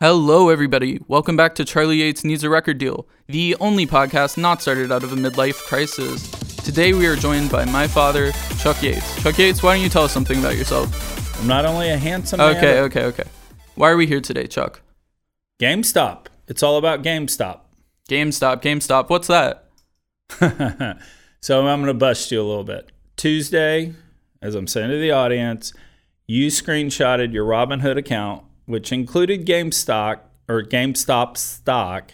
Hello, everybody. Welcome back to Charlie Yates Needs a Record Deal, the only podcast not started out of a midlife crisis. Today, we are joined by my father, Chuck Yates. Chuck Yates, why don't you tell us something about yourself? I'm not only a handsome man. Okay, okay, okay. Why are we here today, Chuck? GameStop. It's all about GameStop. GameStop, GameStop. What's that? so I'm going to bust you a little bit. Tuesday, as I'm saying to the audience, you screenshotted your Robinhood account, which included GameStop or GameStop stock,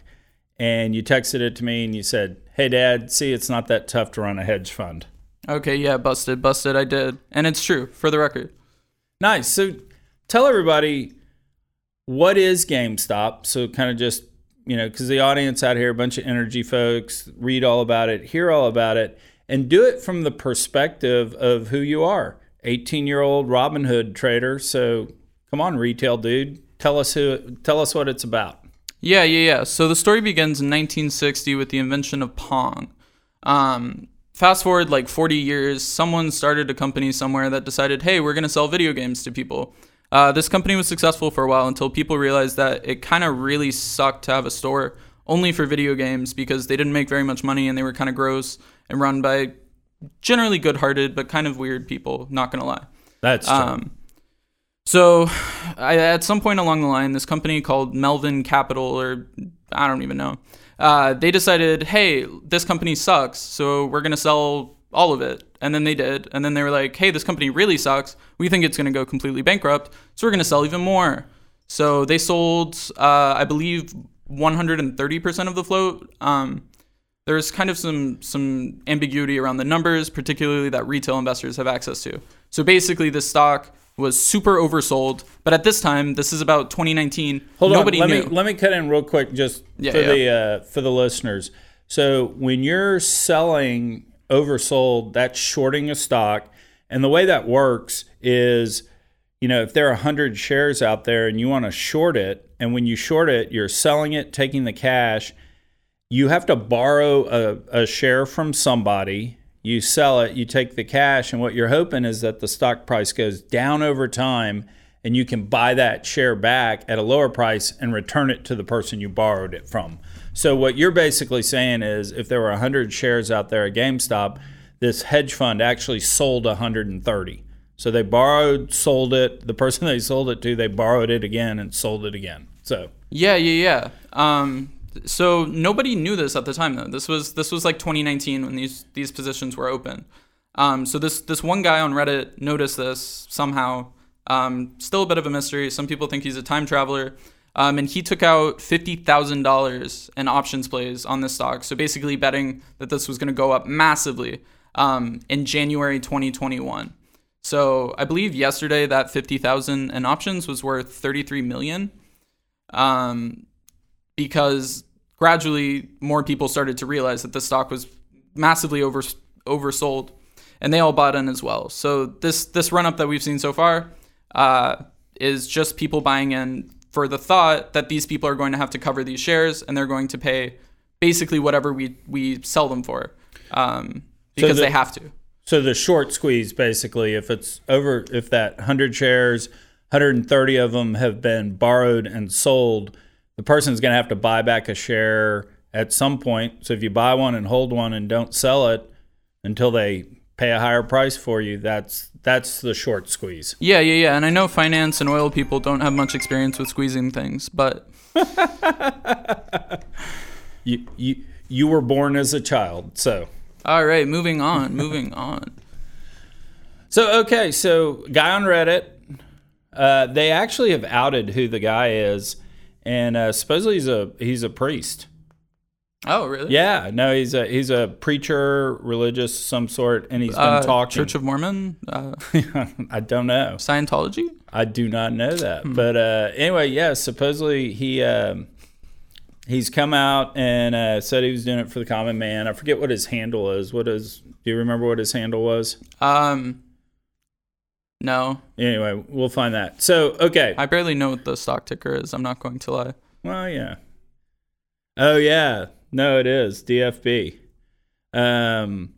and you texted it to me and you said, "Hey, Dad, see, it's not that tough to run a hedge fund." Okay, yeah, busted, busted. I did, and it's true for the record. Nice. So tell everybody what is GameStop. So kind of just you know, because the audience out here, a bunch of energy folks, read all about it, hear all about it, and do it from the perspective of who you are. 18 year old Robinhood trader. So come on, retail dude, tell us who, tell us what it's about. Yeah, yeah, yeah. So the story begins in 1960 with the invention of Pong. Um, fast forward like 40 years, someone started a company somewhere that decided, hey, we're going to sell video games to people. Uh, this company was successful for a while until people realized that it kind of really sucked to have a store only for video games because they didn't make very much money and they were kind of gross and run by generally good-hearted but kind of weird people. Not gonna lie. That's true. Um, so, I, at some point along the line, this company called Melvin Capital, or I don't even know, uh, they decided, hey, this company sucks, so we're gonna sell all of it. And then they did. And then they were like, hey, this company really sucks. We think it's going to go completely bankrupt. So we're going to sell even more. So they sold, uh, I believe, 130% of the float. Um, there's kind of some some ambiguity around the numbers, particularly that retail investors have access to. So basically, this stock was super oversold. But at this time, this is about 2019. Hold nobody on, let knew. me let me cut in real quick just Yeah, for yeah. the uh, for the listeners. So when you're selling oversold, that's shorting a stock, and the way that works is, you know, if there are 100 shares out there and you want to short it, and when you short it, you're selling it, taking the cash. You have to borrow a, a share from somebody. You sell it, you take the cash, and what you're hoping is that the stock price goes down over time and you can buy that share back at a lower price and return it to the person you borrowed it from. So what you're basically saying is if there were 100 shares out there at GameStop, this hedge fund actually sold 130. So they borrowed, sold it. The person they sold it to, they borrowed it again and sold it again. So Yeah, yeah, yeah. Um, so nobody knew this at the time though. This was this was like 2019 when these these positions were open. Um, so this this one guy on Reddit noticed this somehow. Um, still a bit of a mystery. Some people think he's a time traveler. Um, and he took out fifty thousand dollars in options plays on this stock. So basically betting that this was going to go up massively um, in January 2021. So I believe yesterday that fifty thousand in options was worth thirty three million um, because gradually more people started to realize that the stock was massively over oversold, and they all bought in as well. So this this run up that we've seen so far uh, is just people buying in for the thought that these people are going to have to cover these shares and they're going to pay basically whatever we we sell them for um, because the- they have to. So the short squeeze, basically, if it's over, if that 100 shares, 130 of them have been borrowed and sold, the person's going to have to buy back a share at some point. So if you buy one and hold one and don't sell it until they pay a higher price for you, that's that's the short squeeze. Yeah, yeah, yeah. And I know finance and oil people don't have much experience with squeezing things, but You you you were born as a child, so all right, moving on, moving on. So okay, so guy on Reddit, uh, they actually have outed who the guy is, and uh, supposedly he's a he's a priest. Oh, really? Yeah, no, he's a he's a preacher, religious some sort, and he's been Uh, talking. Church of Mormon, uh, I don't know. Scientology. I do not know that. Hmm. But uh, anyway, yeah, supposedly he um, he's come out and uh, said he was doing it for the common man. I forget what his handle is. What is? Do you remember what his handle was? Um, no, Anyway, we'll find that. So okay, I barely know what the stock ticker is. I'm not going to lie. Well, yeah. Oh yeah, no, it is DFB. Um.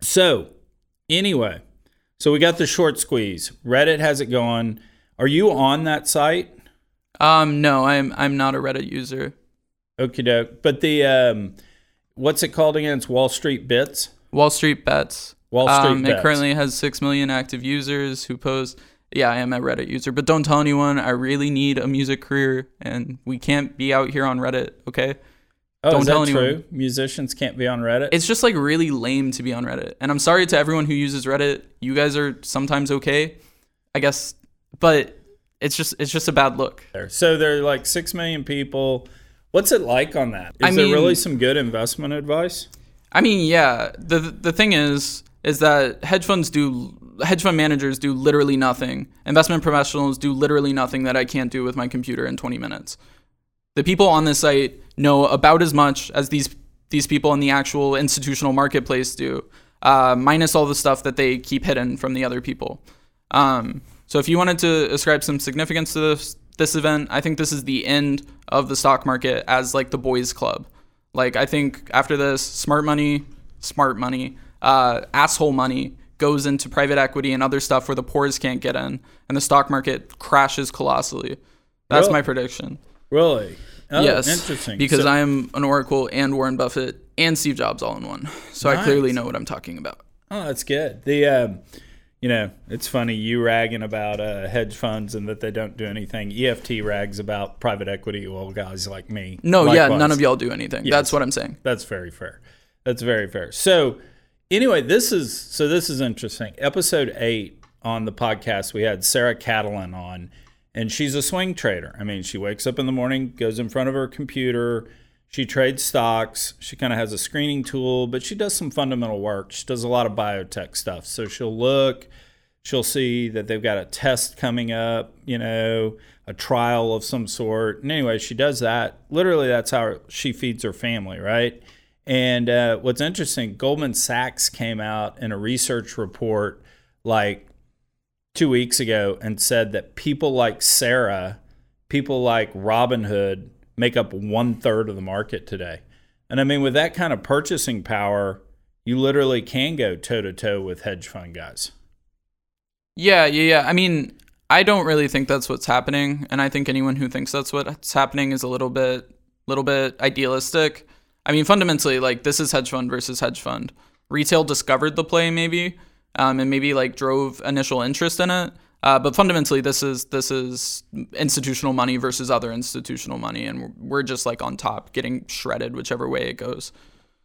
So, anyway, so we got the short squeeze. Reddit has it going. Are you on that site? Um, no, I'm I'm not a Reddit user. Okie doke. But the um, what's it called again? It's Wall Street Bits. Wall Street Bets. Wall Street um. It currently has six million active users who post. Yeah, I am a Reddit user, but don't tell anyone. I really need a music career, and we can't be out here on Reddit. Okay. oh, don't is tell that anyone. true? Musicians can't be on Reddit. It's just like really lame to be on Reddit. And I'm sorry to everyone who uses Reddit. You guys are sometimes okay, I guess, but it's just it's just a bad look. So there are like six million people. What's it like on that? Is I there really some good investment advice? I mean, yeah. The the thing is is that hedge funds do hedge fund managers do literally nothing. Investment professionals do literally nothing that I can't do with my computer in 20 minutes. The people on this site know about as much as these these people in the actual institutional marketplace do, uh, minus all the stuff that they keep hidden from the other people. Um, so if you wanted to ascribe some significance to this this event, I think this is the end of the stock market as like the boys club. Like I think after this, smart money, smart money, uh, asshole money goes into private equity and other stuff where the poors can't get in, and the stock market crashes colossally. That's Really? my prediction. Really? Oh, yes, interesting. Because So- I am an Oracle and Warren Buffett and Steve Jobs all in one, so I clearly know what I'm talking about. Oh, that's good. The um, you know, it's funny you ragging about uh, hedge funds and that they don't do anything. EFT rags about private equity. Well, guys like me. No, yeah, none of y'all do anything. Yes. That's what I'm saying. That's very fair. That's very fair. So, anyway, this is so this is interesting. Episode eight on the podcast, we had Sarah Catalan on, and she's a swing trader. I mean, she wakes up in the morning, goes in front of her computer, she trades stocks. She kind of has a screening tool, but she does some fundamental work. She does a lot of biotech stuff. So she'll look, she'll see that they've got a test coming up, you know, a trial of some sort. And anyway, she does that. Literally, that's how she feeds her family, right? And uh, what's interesting, Goldman Sachs came out in a research report like two weeks ago and said that people like Sarah, people like Robinhood, make up one third of the market today. And I mean, with that kind of purchasing power, you literally can go toe to toe with hedge fund guys. Yeah, yeah, yeah. I mean, I don't really think that's what's happening, and I think anyone who thinks that's what's happening is a little bit, little bit idealistic. I mean, fundamentally, like this is hedge fund versus hedge fund. Retail discovered the play maybe, um, and maybe like drove initial interest in it. Uh, but fundamentally, this is this is institutional money versus other institutional money, and we're, just like on top, getting shredded whichever way it goes.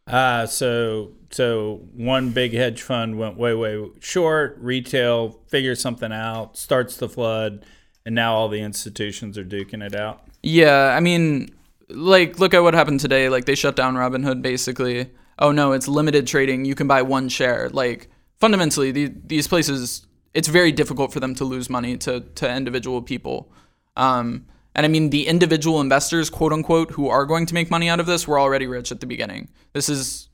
Uh, so so one big hedge fund went way way short. Retail figures something out, starts the flood, and now all the institutions are duking it out. Yeah, I mean, like, look at what happened today. Like, they shut down Robinhood basically. Oh no, it's limited trading. You can buy one share. Like, fundamentally, the, these places, it's very difficult for them to lose money to to individual people. Um, and I mean, the individual investors, quote unquote, who are going to make money out of this, were already rich at the beginning. This is.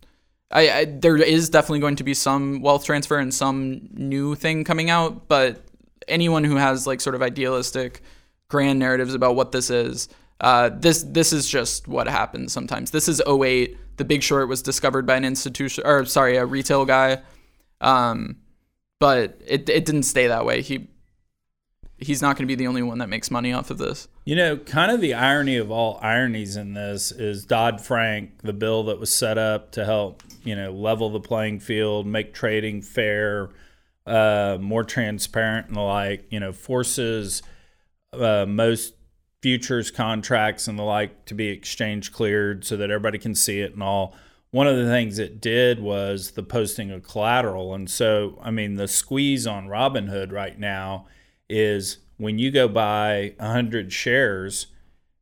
I, I there is definitely going to be some wealth transfer and some new thing coming out, but anyone who has like sort of idealistic grand narratives about what this is. Uh, this this is just what happens sometimes. This is 08. The Big Short was discovered by an institution, or sorry, a retail guy. Um, but it it didn't stay that way. He he's not going to be the only one that makes money off of this. You know, kind of the irony of all ironies in this is Dodd Frank, the bill that was set up to help, you know, level the playing field, make trading fair, uh, more transparent and the like, you know, forces uh, most futures contracts and the like to be exchange cleared so that everybody can see it and all. One of the things it did was the posting of collateral. And so, I mean, the squeeze on Robinhood right now is when you go buy 100 shares,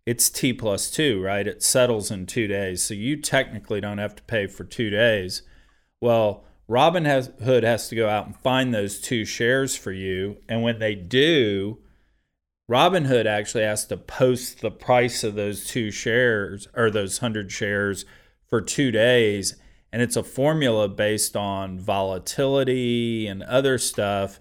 it's T plus two, right? It settles in two days. So you technically don't have to pay for two days. Well, Robinhood has to go out and find those two shares for you. And when they do, Robinhood actually has to post the price of those two shares or those 100 shares for two days. And it's a formula based on volatility and other stuff.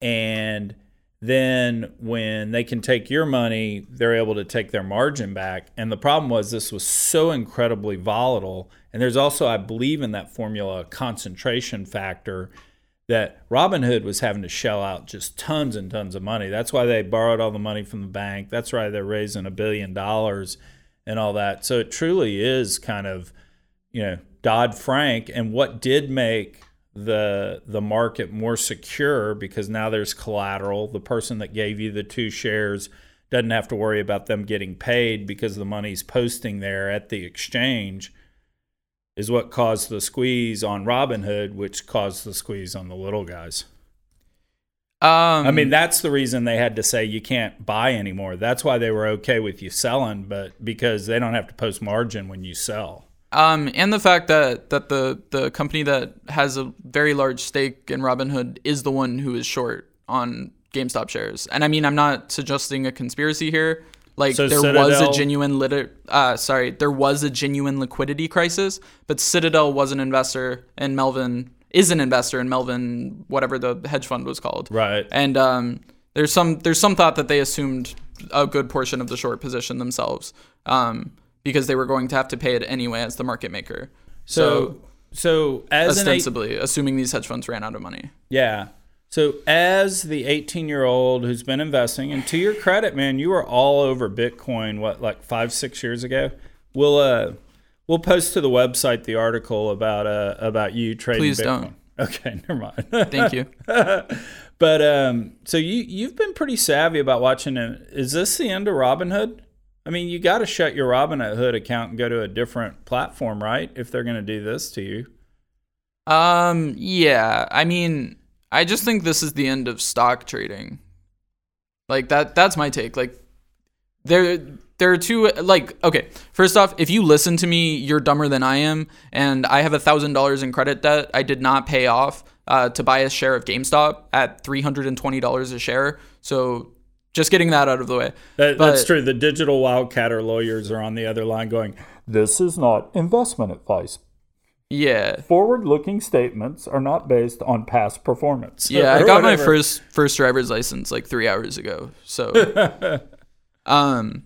And then when they can take your money, they're able to take their margin back. And the problem was this was so incredibly volatile. And there's also, I believe, in that formula, a concentration factor that Robinhood was having to shell out just tons and tons of money. That's why they borrowed all the money from the bank. That's why they're raising a billion dollars and all that. So it truly is kind of, you know, Dodd Frank. And what did make the the market more secure because now there's collateral. The person that gave you the two shares doesn't have to worry about them getting paid because the money's posting there at the exchange is what caused the squeeze on Robinhood, which caused the squeeze on the little guys. Um, I mean, that's the reason they had to say you can't buy anymore. That's why they were okay with you selling, but because they don't have to post margin when you sell. Um, and the fact that that the the company that has a very large stake in Robinhood is the one who is short on GameStop shares. And I mean, I'm not suggesting a conspiracy here. Like So there was a genuine lit- uh, sorry, there was a genuine liquidity crisis, but Citadel was an investor and Melvin is an investor in Melvin whatever the hedge fund was called. Right. And um, there's some there's some thought that they assumed a good portion of the short position themselves um, because they were going to have to pay it anyway as the market maker. So, so as an eight, ostensibly, assuming these hedge funds ran out of money. yeah. So as the 18 year old who's been investing, and to your credit, man, you were all over Bitcoin. What like five six years ago? We'll uh we'll post to the website the article about uh about you trading. Please Bitcoin. don't. Okay, never mind. Thank you. but um, so you you've been pretty savvy about watching it. Is this the end of Robinhood? I mean, you got to shut your Robinhood account and go to a different platform, right? If they're going to do this to you. Um, yeah. I mean, I just think this is the end of stock trading. Like that that's my take. Like there there are two like okay, first off, if you listen to me, you're dumber than I am, and I have a thousand dollars in credit debt I did not pay off uh, to buy a share of GameStop at three hundred and twenty dollars a share. So just getting that out of the way. That, that's true. The digital wildcatter lawyers are on the other line going, This is not investment advice. Yeah. Forward looking statements are not based on past performance. Yeah, I got my first first driver's license like three hours ago. So, um,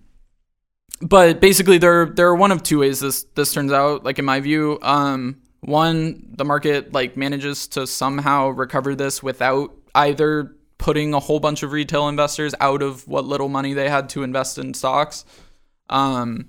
but basically, there there are one of two ways this this turns out. Like in my view, um, one the market like manages to somehow recover this without either putting a whole bunch of retail investors out of what little money they had to invest in stocks. Um,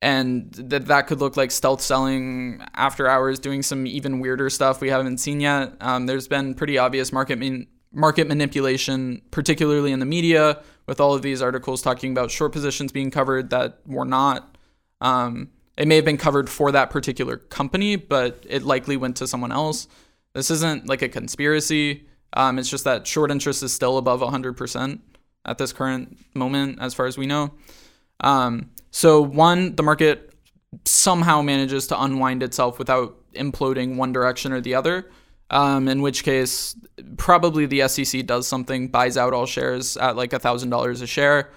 and that that could look like stealth selling after hours, doing some even weirder stuff we haven't seen yet. Um, there's been pretty obvious market man- market manipulation, particularly in the media, with all of these articles talking about short positions being covered that were not. Um, it may have been covered for that particular company, but it likely went to someone else. This isn't like a conspiracy. Um, it's just that short interest is still above 100% at this current moment, as far as we know. Um, so one, the market somehow manages to unwind itself without imploding one direction or the other. Um, in which case, probably the SEC does something, buys out all shares at like a thousand dollars a share.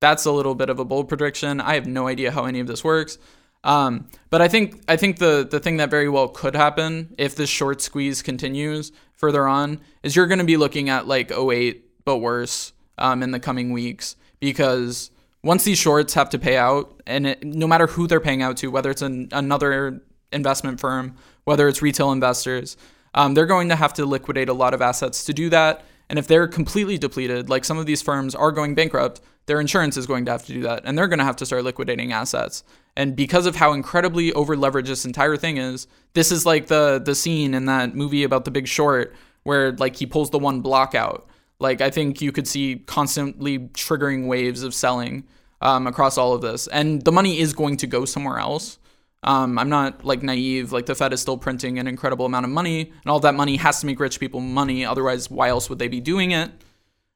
That's a little bit of a bold prediction. I have no idea how any of this works. Um, but I think I think the the thing that very well could happen if this short squeeze continues further on is you're going to be looking at like 08 but worse um, in the coming weeks because once these shorts have to pay out and it, no matter who they're paying out to whether it's an, another investment firm whether it's retail investors um, they're going to have to liquidate a lot of assets to do that. And if they're completely depleted like some of these firms are going bankrupt their insurance is going to have to do that and they're going to have to start liquidating assets. And because of how incredibly over leveraged this entire thing is this is like the the scene in that movie about the big short where like he pulls the one block out like i think you could see constantly triggering waves of selling um, across all of this. And the money is going to go somewhere else. Um, i'm not like naive. Like the fed is still printing an incredible amount of money and all that money has to make rich people money. Otherwise why else would they be doing it?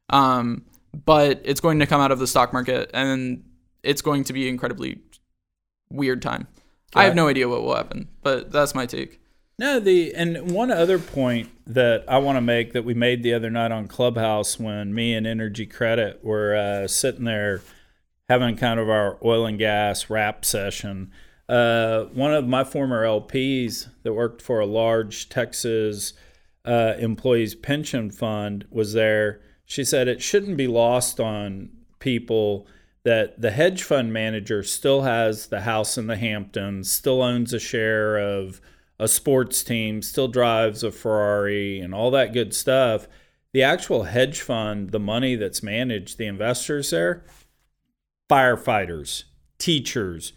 Um, but it's going to come out of the stock market and it's going to be incredibly weird time. I have no idea what will happen, but that's my take. No, the and one other point that I want to make that we made the other night on Clubhouse when me and Energy Credit were uh, sitting there having kind of our oil and gas rap session. Uh, one of my former LPs that worked for a large Texas uh, employees pension fund was there. She said it shouldn't be lost on people that the hedge fund manager still has the house in the Hamptons, still owns a share of a sports team, still drives a Ferrari, and all that good stuff. The actual hedge fund, the money that's managed, the investors there, firefighters, teachers,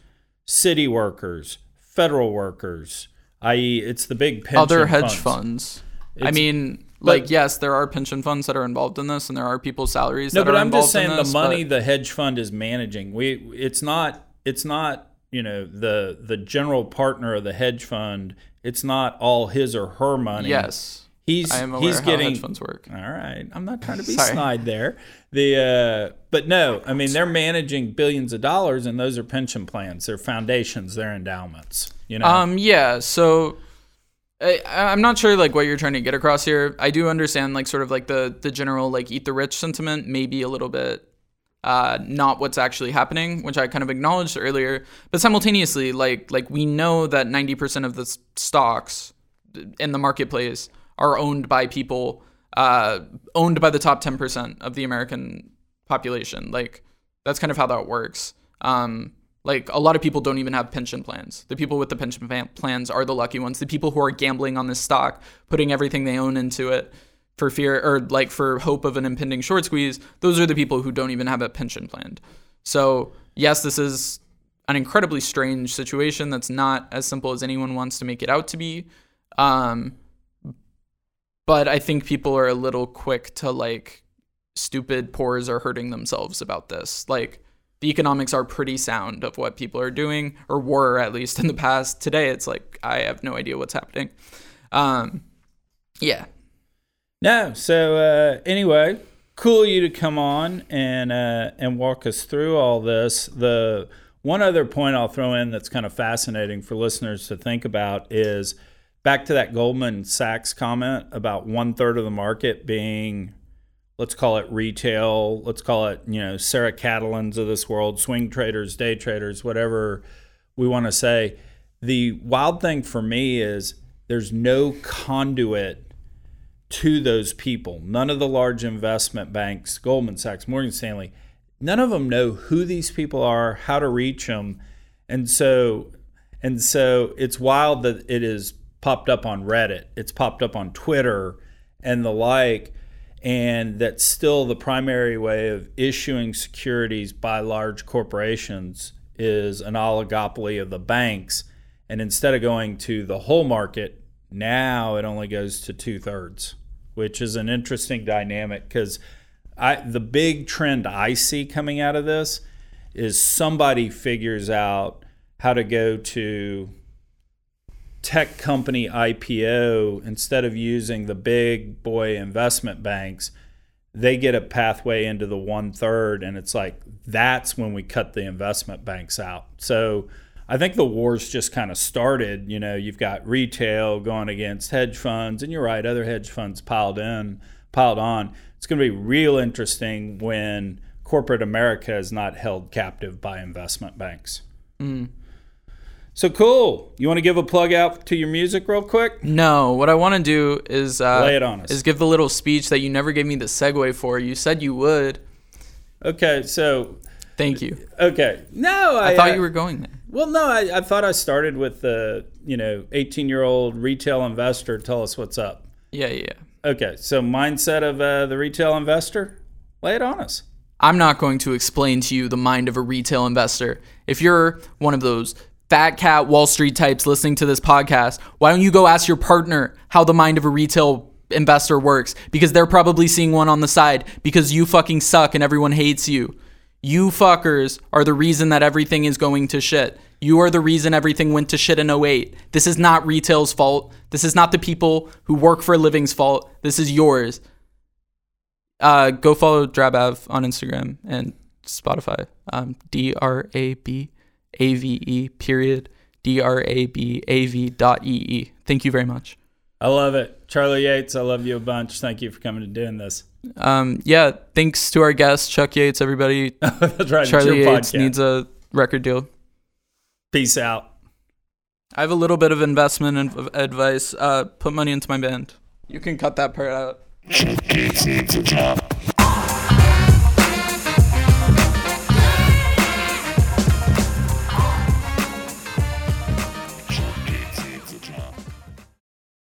city workers, federal workers, i.e., it's the big pension Other hedge funds. funds. I mean, but- like yes, there are pension funds that are involved in this, and there are people's salaries. No, but I'm just saying the money but- the hedge fund is managing. We it's not it's not you know the the general partner of the hedge fund. It's not all his or her money. Yes, he's I am aware he's getting hedge funds work. All right, I'm not trying to be snide there. The uh, but no, I mean they're managing billions of dollars, and those are pension plans, they're foundations, they're endowments. You know, Um, yeah. So I, I'm not sure like what you're trying to get across here. I do understand like sort of like the the general like eat the rich sentiment, maybe a little bit uh, not what's actually happening, which I kind of acknowledged earlier. But simultaneously, like like we know that 90% of the stocks in the marketplace are owned by people uh, owned by the top 10% of the American population. Like that's kind of how that works. Um, like a lot of people don't even have pension plans. The people with the pension plans are the lucky ones. The people who are gambling on this stock, putting everything they own into it for fear or like for hope of an impending short squeeze, those are the people who don't even have a pension plan. So, yes, this is an incredibly strange situation that's not as simple as anyone wants to make it out to be. Um, but I think people are a little quick to like stupid poors are hurting themselves about this. Like the economics are pretty sound of what people are doing, or were at least in the past. Today, it's like I have no idea what's happening. Um, yeah, No. So uh, anyway, cool you to come on and uh, and walk us through all this. The one other point I'll throw in that's kind of fascinating for listeners to think about is back to that Goldman Sachs comment about one third of the market being, let's call it retail, let's call it you know Sarah Catalans of this world, swing traders, day traders, whatever we want to say. The wild thing for me is there's no conduit to those people. None of the large investment banks, Goldman Sachs, Morgan Stanley, none of them know who these people are, how to reach them. And so and so it's wild that it is popped up on Reddit. It's popped up on Twitter and the like and that's still the primary way of issuing securities by large corporations is an oligopoly of the banks. And instead of going to the whole market, now it only goes to two thirds, which is an interesting dynamic because I the big trend I see coming out of this is somebody figures out how to go to tech company IPO instead of using the big boy investment banks, they get a pathway into the one third, and it's like that's when we cut the investment banks out. So I think the war's just kind of started. You know, you've got retail going against hedge funds, and you're right, other hedge funds piled in, piled on. It's going to be real interesting when corporate America is not held captive by investment banks. So cool. You want to give a plug out to your music real quick? No, what I want to do is uh, Lay it on us. is give the little speech that you never gave me the segue for. You said you would. Okay, so Thank you. okay. No, I, I thought uh, you were going there. Well, no, I, I thought I started with the you know 18 year old retail investor. Tell us what's up. Yeah, yeah. yeah. Okay, so mindset of uh, the retail investor. Lay it on us. I'm not going to explain to you the mind of a retail investor. If you're one of those fat cat Wall Street types listening to this podcast, why don't you go ask your partner how the mind of a retail investor works? Because they're probably seeing one on the side because you fucking suck and everyone hates you. You fuckers are the reason that everything is going to shit. You are the reason everything went to shit in 08. This is not retail's fault. This is not the people who work for a living's fault. This is yours. Uh, go follow Drabav on Instagram and Spotify. Um, D R A B A V E period D R A B A V dot E E. Thank you very much. I love it, Charlie Yates. I love you a bunch. Thank you for coming and doing this. Um, yeah, thanks to our guest Chuck Yates. Everybody, That's right. Charlie Yates podcast. needs a record deal. Peace out. I have a little bit of investment and advice. Uh, put money into my band. You can cut that part out.